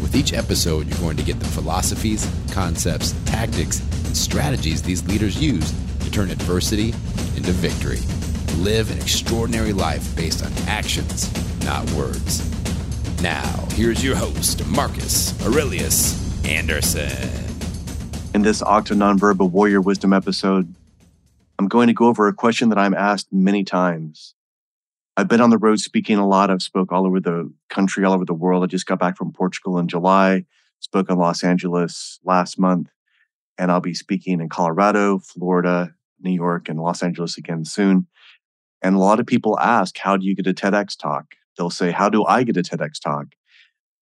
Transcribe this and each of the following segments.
With each episode, you're going to get the philosophies, concepts, tactics, and strategies these leaders use to turn adversity into victory. Live an extraordinary life based on actions, not words. Now, here's your host, Marcus Aurelius Anderson. In this Acta Nonverba Warrior Wisdom episode, I'm going to go over a question that I'm asked many times. I've been on the road speaking a lot. I've spoke all over the country, all over the world. I just got back from Portugal in July, spoke in Los Angeles last month, and I'll be speaking in Colorado, Florida, New York, and Los Angeles again soon. And a lot of people ask, how do you get a TEDx talk? They'll say, how do I get a TEDx talk?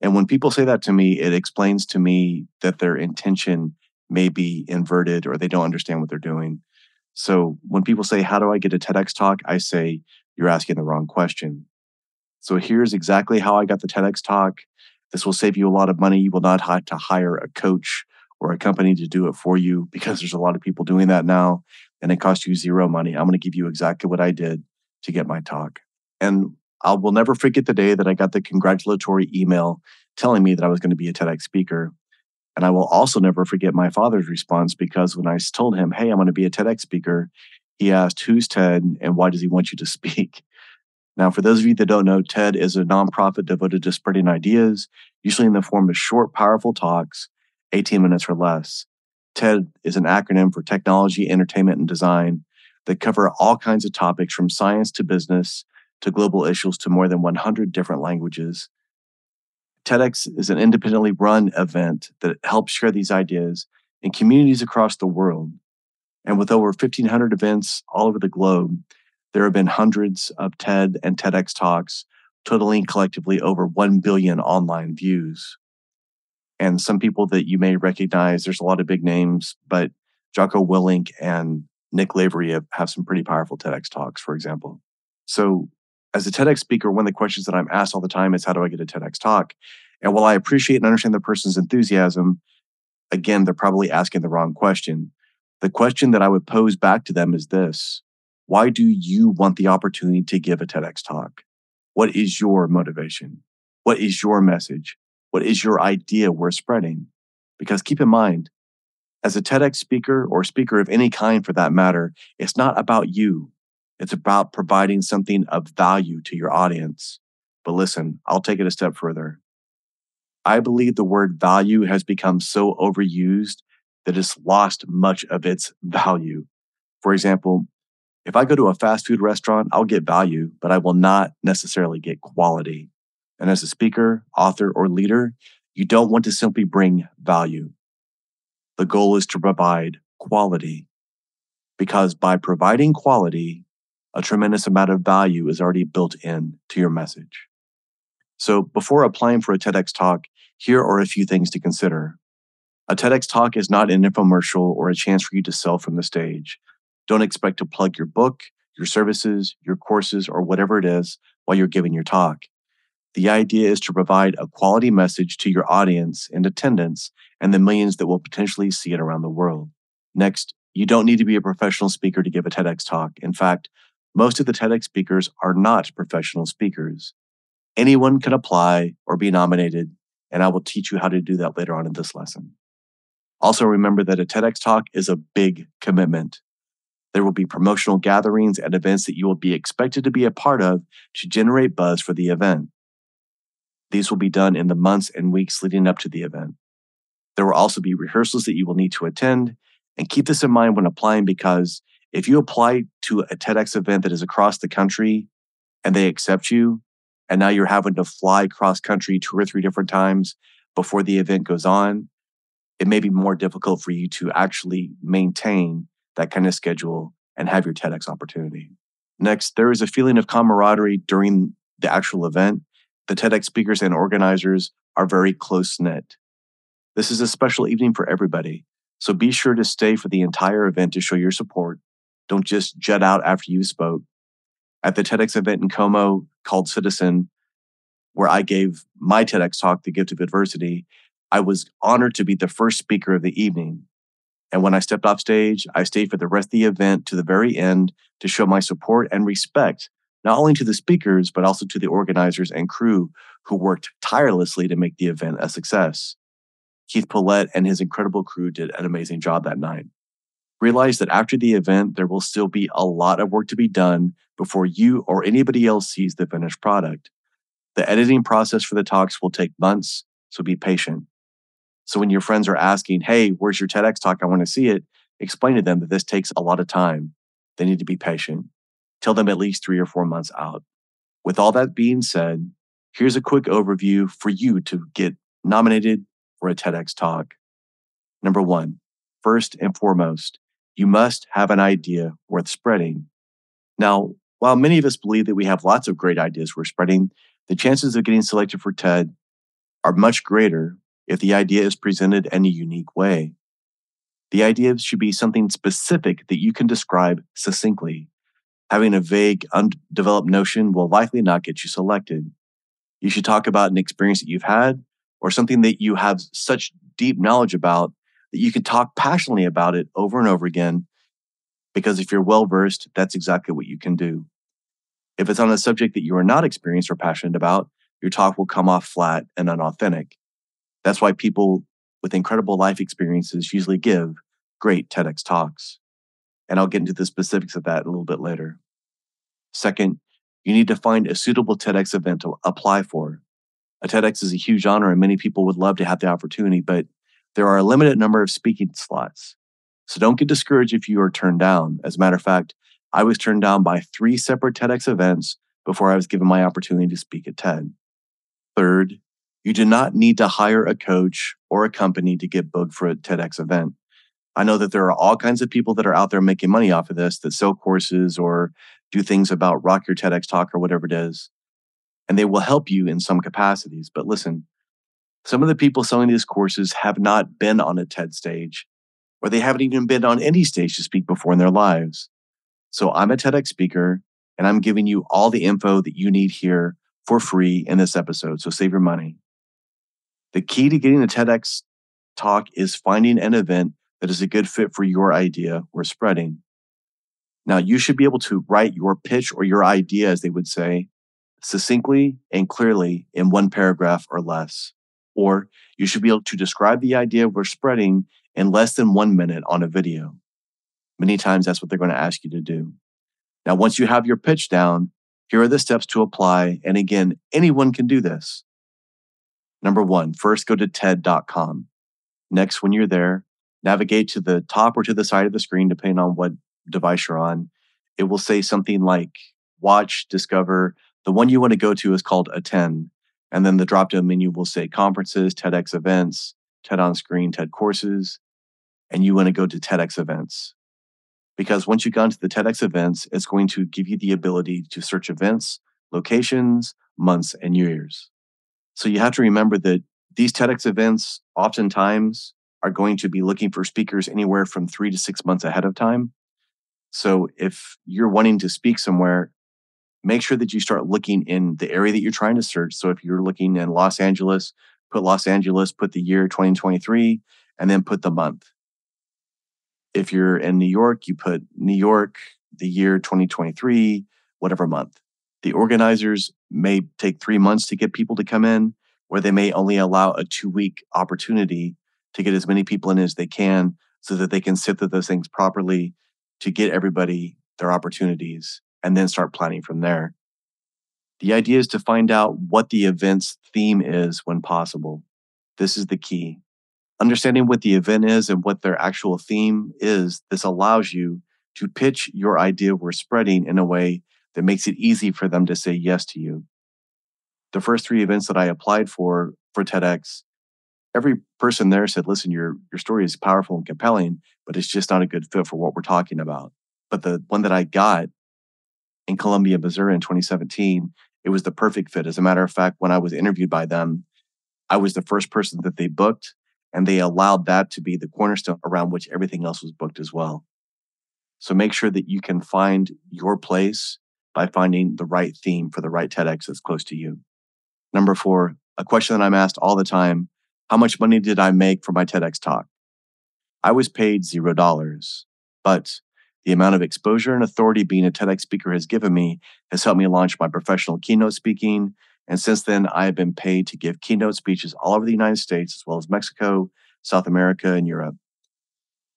And when people say that to me, it explains to me that their intention may be inverted or they don't understand what they're doing. So when people say, How do I get a TEDx talk? I say, You're asking the wrong question. So here's exactly how I got the TEDx talk. This will save you a lot of money. You will not have to hire a coach or a company to do it for you because there's a lot of people doing that now and it costs you zero money. I'm going to give you exactly what I did to get my talk. And I will never forget the day that I got the congratulatory email telling me that I was going to be a TEDx speaker. And I will also never forget my father's response because when I told him, Hey, I'm going to be a TEDx speaker, he asked, Who's TED and why does he want you to speak? Now, for those of you that don't know, TED is a nonprofit devoted to spreading ideas, usually in the form of short, powerful talks, 18 minutes or less. TED is an acronym for technology, entertainment, and design that cover all kinds of topics from science to business to global issues to more than 100 different languages. TEDx is an independently run event that helps share these ideas in communities across the world. And with over 1,500 events all over the globe, there have been hundreds of TED and TEDx talks, totaling collectively over 1 billion online views. And some people that you may recognize, there's a lot of big names, but Jocko Willink and Nick Lavery have, have some pretty powerful TEDx talks, for example. So as a TEDx speaker, one of the questions that I'm asked all the time is, how do I get a TEDx talk? And while I appreciate and understand the person's enthusiasm, again, they're probably asking the wrong question. The question that I would pose back to them is this Why do you want the opportunity to give a TEDx talk? What is your motivation? What is your message? What is your idea worth spreading? Because keep in mind, as a TEDx speaker or speaker of any kind for that matter, it's not about you. It's about providing something of value to your audience. But listen, I'll take it a step further. I believe the word value has become so overused that has lost much of its value. For example, if I go to a fast food restaurant, I'll get value, but I will not necessarily get quality. And as a speaker, author, or leader, you don't want to simply bring value. The goal is to provide quality because by providing quality, a tremendous amount of value is already built in to your message. So before applying for a TEDx talk, here are a few things to consider. A TEDx talk is not an infomercial or a chance for you to sell from the stage. Don't expect to plug your book, your services, your courses, or whatever it is while you're giving your talk. The idea is to provide a quality message to your audience and attendance and the millions that will potentially see it around the world. Next, you don't need to be a professional speaker to give a TEDx talk. In fact, most of the TEDx speakers are not professional speakers. Anyone can apply or be nominated, and I will teach you how to do that later on in this lesson. Also, remember that a TEDx talk is a big commitment. There will be promotional gatherings and events that you will be expected to be a part of to generate buzz for the event. These will be done in the months and weeks leading up to the event. There will also be rehearsals that you will need to attend. And keep this in mind when applying because if you apply to a TEDx event that is across the country and they accept you, and now you're having to fly cross country two or three different times before the event goes on, it may be more difficult for you to actually maintain that kind of schedule and have your TEDx opportunity. Next, there is a feeling of camaraderie during the actual event. The TEDx speakers and organizers are very close knit. This is a special evening for everybody. So be sure to stay for the entire event to show your support. Don't just jet out after you spoke. At the TEDx event in CoMo called Citizen, where I gave my TEDx talk, The Gift of Adversity, I was honored to be the first speaker of the evening. And when I stepped off stage, I stayed for the rest of the event to the very end to show my support and respect, not only to the speakers, but also to the organizers and crew who worked tirelessly to make the event a success. Keith Paulette and his incredible crew did an amazing job that night. Realize that after the event, there will still be a lot of work to be done before you or anybody else sees the finished product. The editing process for the talks will take months, so be patient. So when your friends are asking, hey, where's your TEDx talk? I want to see it. Explain to them that this takes a lot of time. They need to be patient. Tell them at least three or four months out. With all that being said, here's a quick overview for you to get nominated for a TEDx talk. Number one, first and foremost, you must have an idea worth spreading. Now, while many of us believe that we have lots of great ideas worth spreading, the chances of getting selected for TED are much greater if the idea is presented in a unique way. The idea should be something specific that you can describe succinctly. Having a vague, undeveloped notion will likely not get you selected. You should talk about an experience that you've had or something that you have such deep knowledge about that you can talk passionately about it over and over again. Because if you're well versed, that's exactly what you can do. If it's on a subject that you are not experienced or passionate about, your talk will come off flat and unauthentic. That's why people with incredible life experiences usually give great TEDx talks. And I'll get into the specifics of that a little bit later. Second, you need to find a suitable TEDx event to apply for. A TEDx is a huge honor and many people would love to have the opportunity, but there are a limited number of speaking slots. So don't get discouraged if you are turned down. As a matter of fact, I was turned down by three separate TEDx events before I was given my opportunity to speak at TED. Third, you do not need to hire a coach or a company to get booked for a TEDx event. I know that there are all kinds of people that are out there making money off of this that sell courses or do things about rock your TEDx talk or whatever it is. And they will help you in some capacities. But listen, some of the people selling these courses have not been on a TED stage, or they haven't even been on any stage to speak before in their lives. So I'm a TEDx speaker and I'm giving you all the info that you need here for free in this episode. So save your money. The key to getting a TEDx talk is finding an event that is a good fit for your idea or spreading. Now, you should be able to write your pitch or your idea, as they would say, succinctly and clearly in one paragraph or less. Or you should be able to describe the idea we're spreading in less than one minute on a video. Many times that's what they're going to ask you to do. Now, once you have your pitch down, here are the steps to apply. And again, anyone can do this. Number one, first go to TED.com. Next, when you're there, navigate to the top or to the side of the screen, depending on what device you're on. It will say something like watch, discover. The one you want to go to is called attend. And then the drop down menu will say conferences, TEDx events, TED on screen, TED courses. And you want to go to TEDx events. Because once you've gone to the TEDx events, it's going to give you the ability to search events, locations, months, and years. So you have to remember that these TEDx events oftentimes are going to be looking for speakers anywhere from three to six months ahead of time. So if you're wanting to speak somewhere, make sure that you start looking in the area that you're trying to search. So if you're looking in Los Angeles, put Los Angeles, put the year 2023, and then put the month. If you're in New York, you put New York, the year 2023, whatever month. The organizers may take three months to get people to come in, or they may only allow a two week opportunity to get as many people in as they can so that they can sit through those things properly to get everybody their opportunities and then start planning from there. The idea is to find out what the event's theme is when possible. This is the key. Understanding what the event is and what their actual theme is, this allows you to pitch your idea we're spreading in a way that makes it easy for them to say yes to you. The first three events that I applied for for TEDx, every person there said, listen, your, your story is powerful and compelling, but it's just not a good fit for what we're talking about. But the one that I got in Columbia, Missouri in 2017, it was the perfect fit. As a matter of fact, when I was interviewed by them, I was the first person that they booked. And they allowed that to be the cornerstone around which everything else was booked as well. So make sure that you can find your place by finding the right theme for the right TEDx that's close to you. Number four, a question that I'm asked all the time How much money did I make for my TEDx talk? I was paid zero dollars, but the amount of exposure and authority being a TEDx speaker has given me has helped me launch my professional keynote speaking. And since then, I have been paid to give keynote speeches all over the United States, as well as Mexico, South America, and Europe.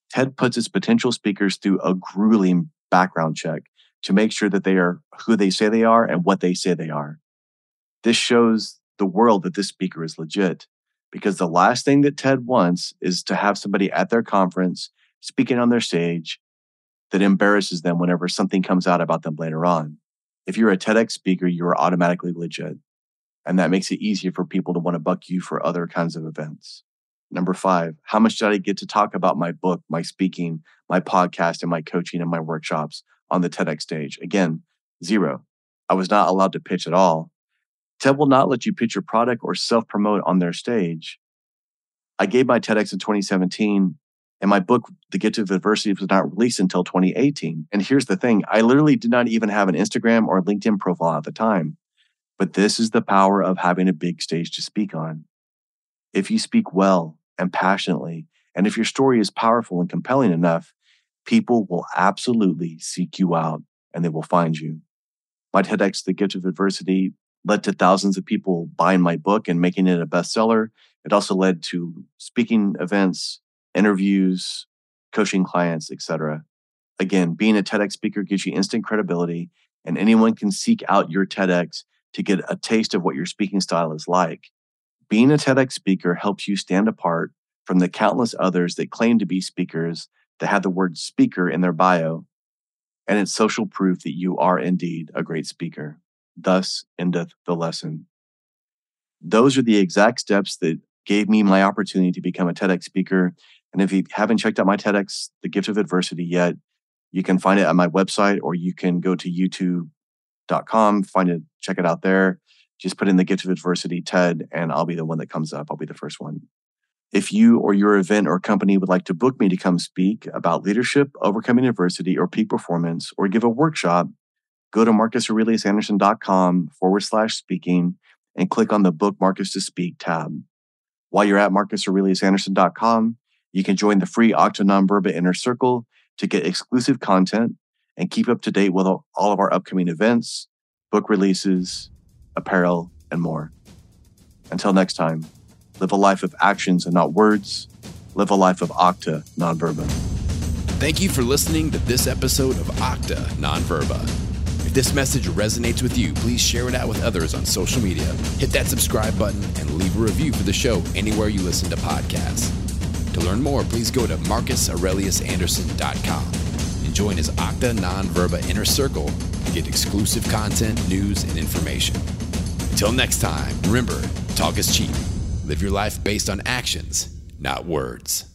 TED puts its potential speakers through a grueling background check to make sure that they are who they say they are and what they say they are. This shows the world that this speaker is legit because the last thing that TED wants is to have somebody at their conference speaking on their stage that embarrasses them whenever something comes out about them later on. If you're a TEDx speaker, you are automatically legit. And that makes it easier for people to want to buck you for other kinds of events. Number five, how much did I get to talk about my book, my speaking, my podcast, and my coaching and my workshops on the TEDx stage? Again, zero. I was not allowed to pitch at all. TED will not let you pitch your product or self promote on their stage. I gave my TEDx in 2017 and my book, The Gift of Adversity, was not released until 2018. And here's the thing I literally did not even have an Instagram or LinkedIn profile at the time. But this is the power of having a big stage to speak on. If you speak well and passionately, and if your story is powerful and compelling enough, people will absolutely seek you out and they will find you. My TEDx, The Gift of Adversity, led to thousands of people buying my book and making it a bestseller. It also led to speaking events, interviews, coaching clients, etc. Again, being a TEDx speaker gives you instant credibility, and anyone can seek out your TEDx to get a taste of what your speaking style is like. Being a TEDx speaker helps you stand apart from the countless others that claim to be speakers that have the word speaker in their bio, and it's social proof that you are indeed a great speaker. Thus endeth the lesson. Those are the exact steps that gave me my opportunity to become a TEDx speaker and if you haven't checked out my TEDx, The Gift of Adversity yet, you can find it at my website or you can go to youtube.com, find it, check it out there. Just put in The Gift of Adversity TED, and I'll be the one that comes up. I'll be the first one. If you or your event or company would like to book me to come speak about leadership, overcoming adversity, or peak performance, or give a workshop, go to marcusaureliusanderson.com forward slash speaking and click on the Book Marcus to Speak tab. While you're at marcusaureliusanderson.com, you can join the free Acta Nonverba Inner Circle to get exclusive content and keep up to date with all of our upcoming events, book releases, apparel, and more. Until next time, live a life of actions and not words. Live a life of Acta Nonverba. Thank you for listening to this episode of Acta Nonverba. If this message resonates with you, please share it out with others on social media. Hit that subscribe button and leave a review for the show anywhere you listen to podcasts. To learn more, please go to marcusaureliusanderson.com and join his Acta Non-Verba Inner Circle to get exclusive content, news, and information. Until next time, remember, talk is cheap. Live your life based on actions, not words.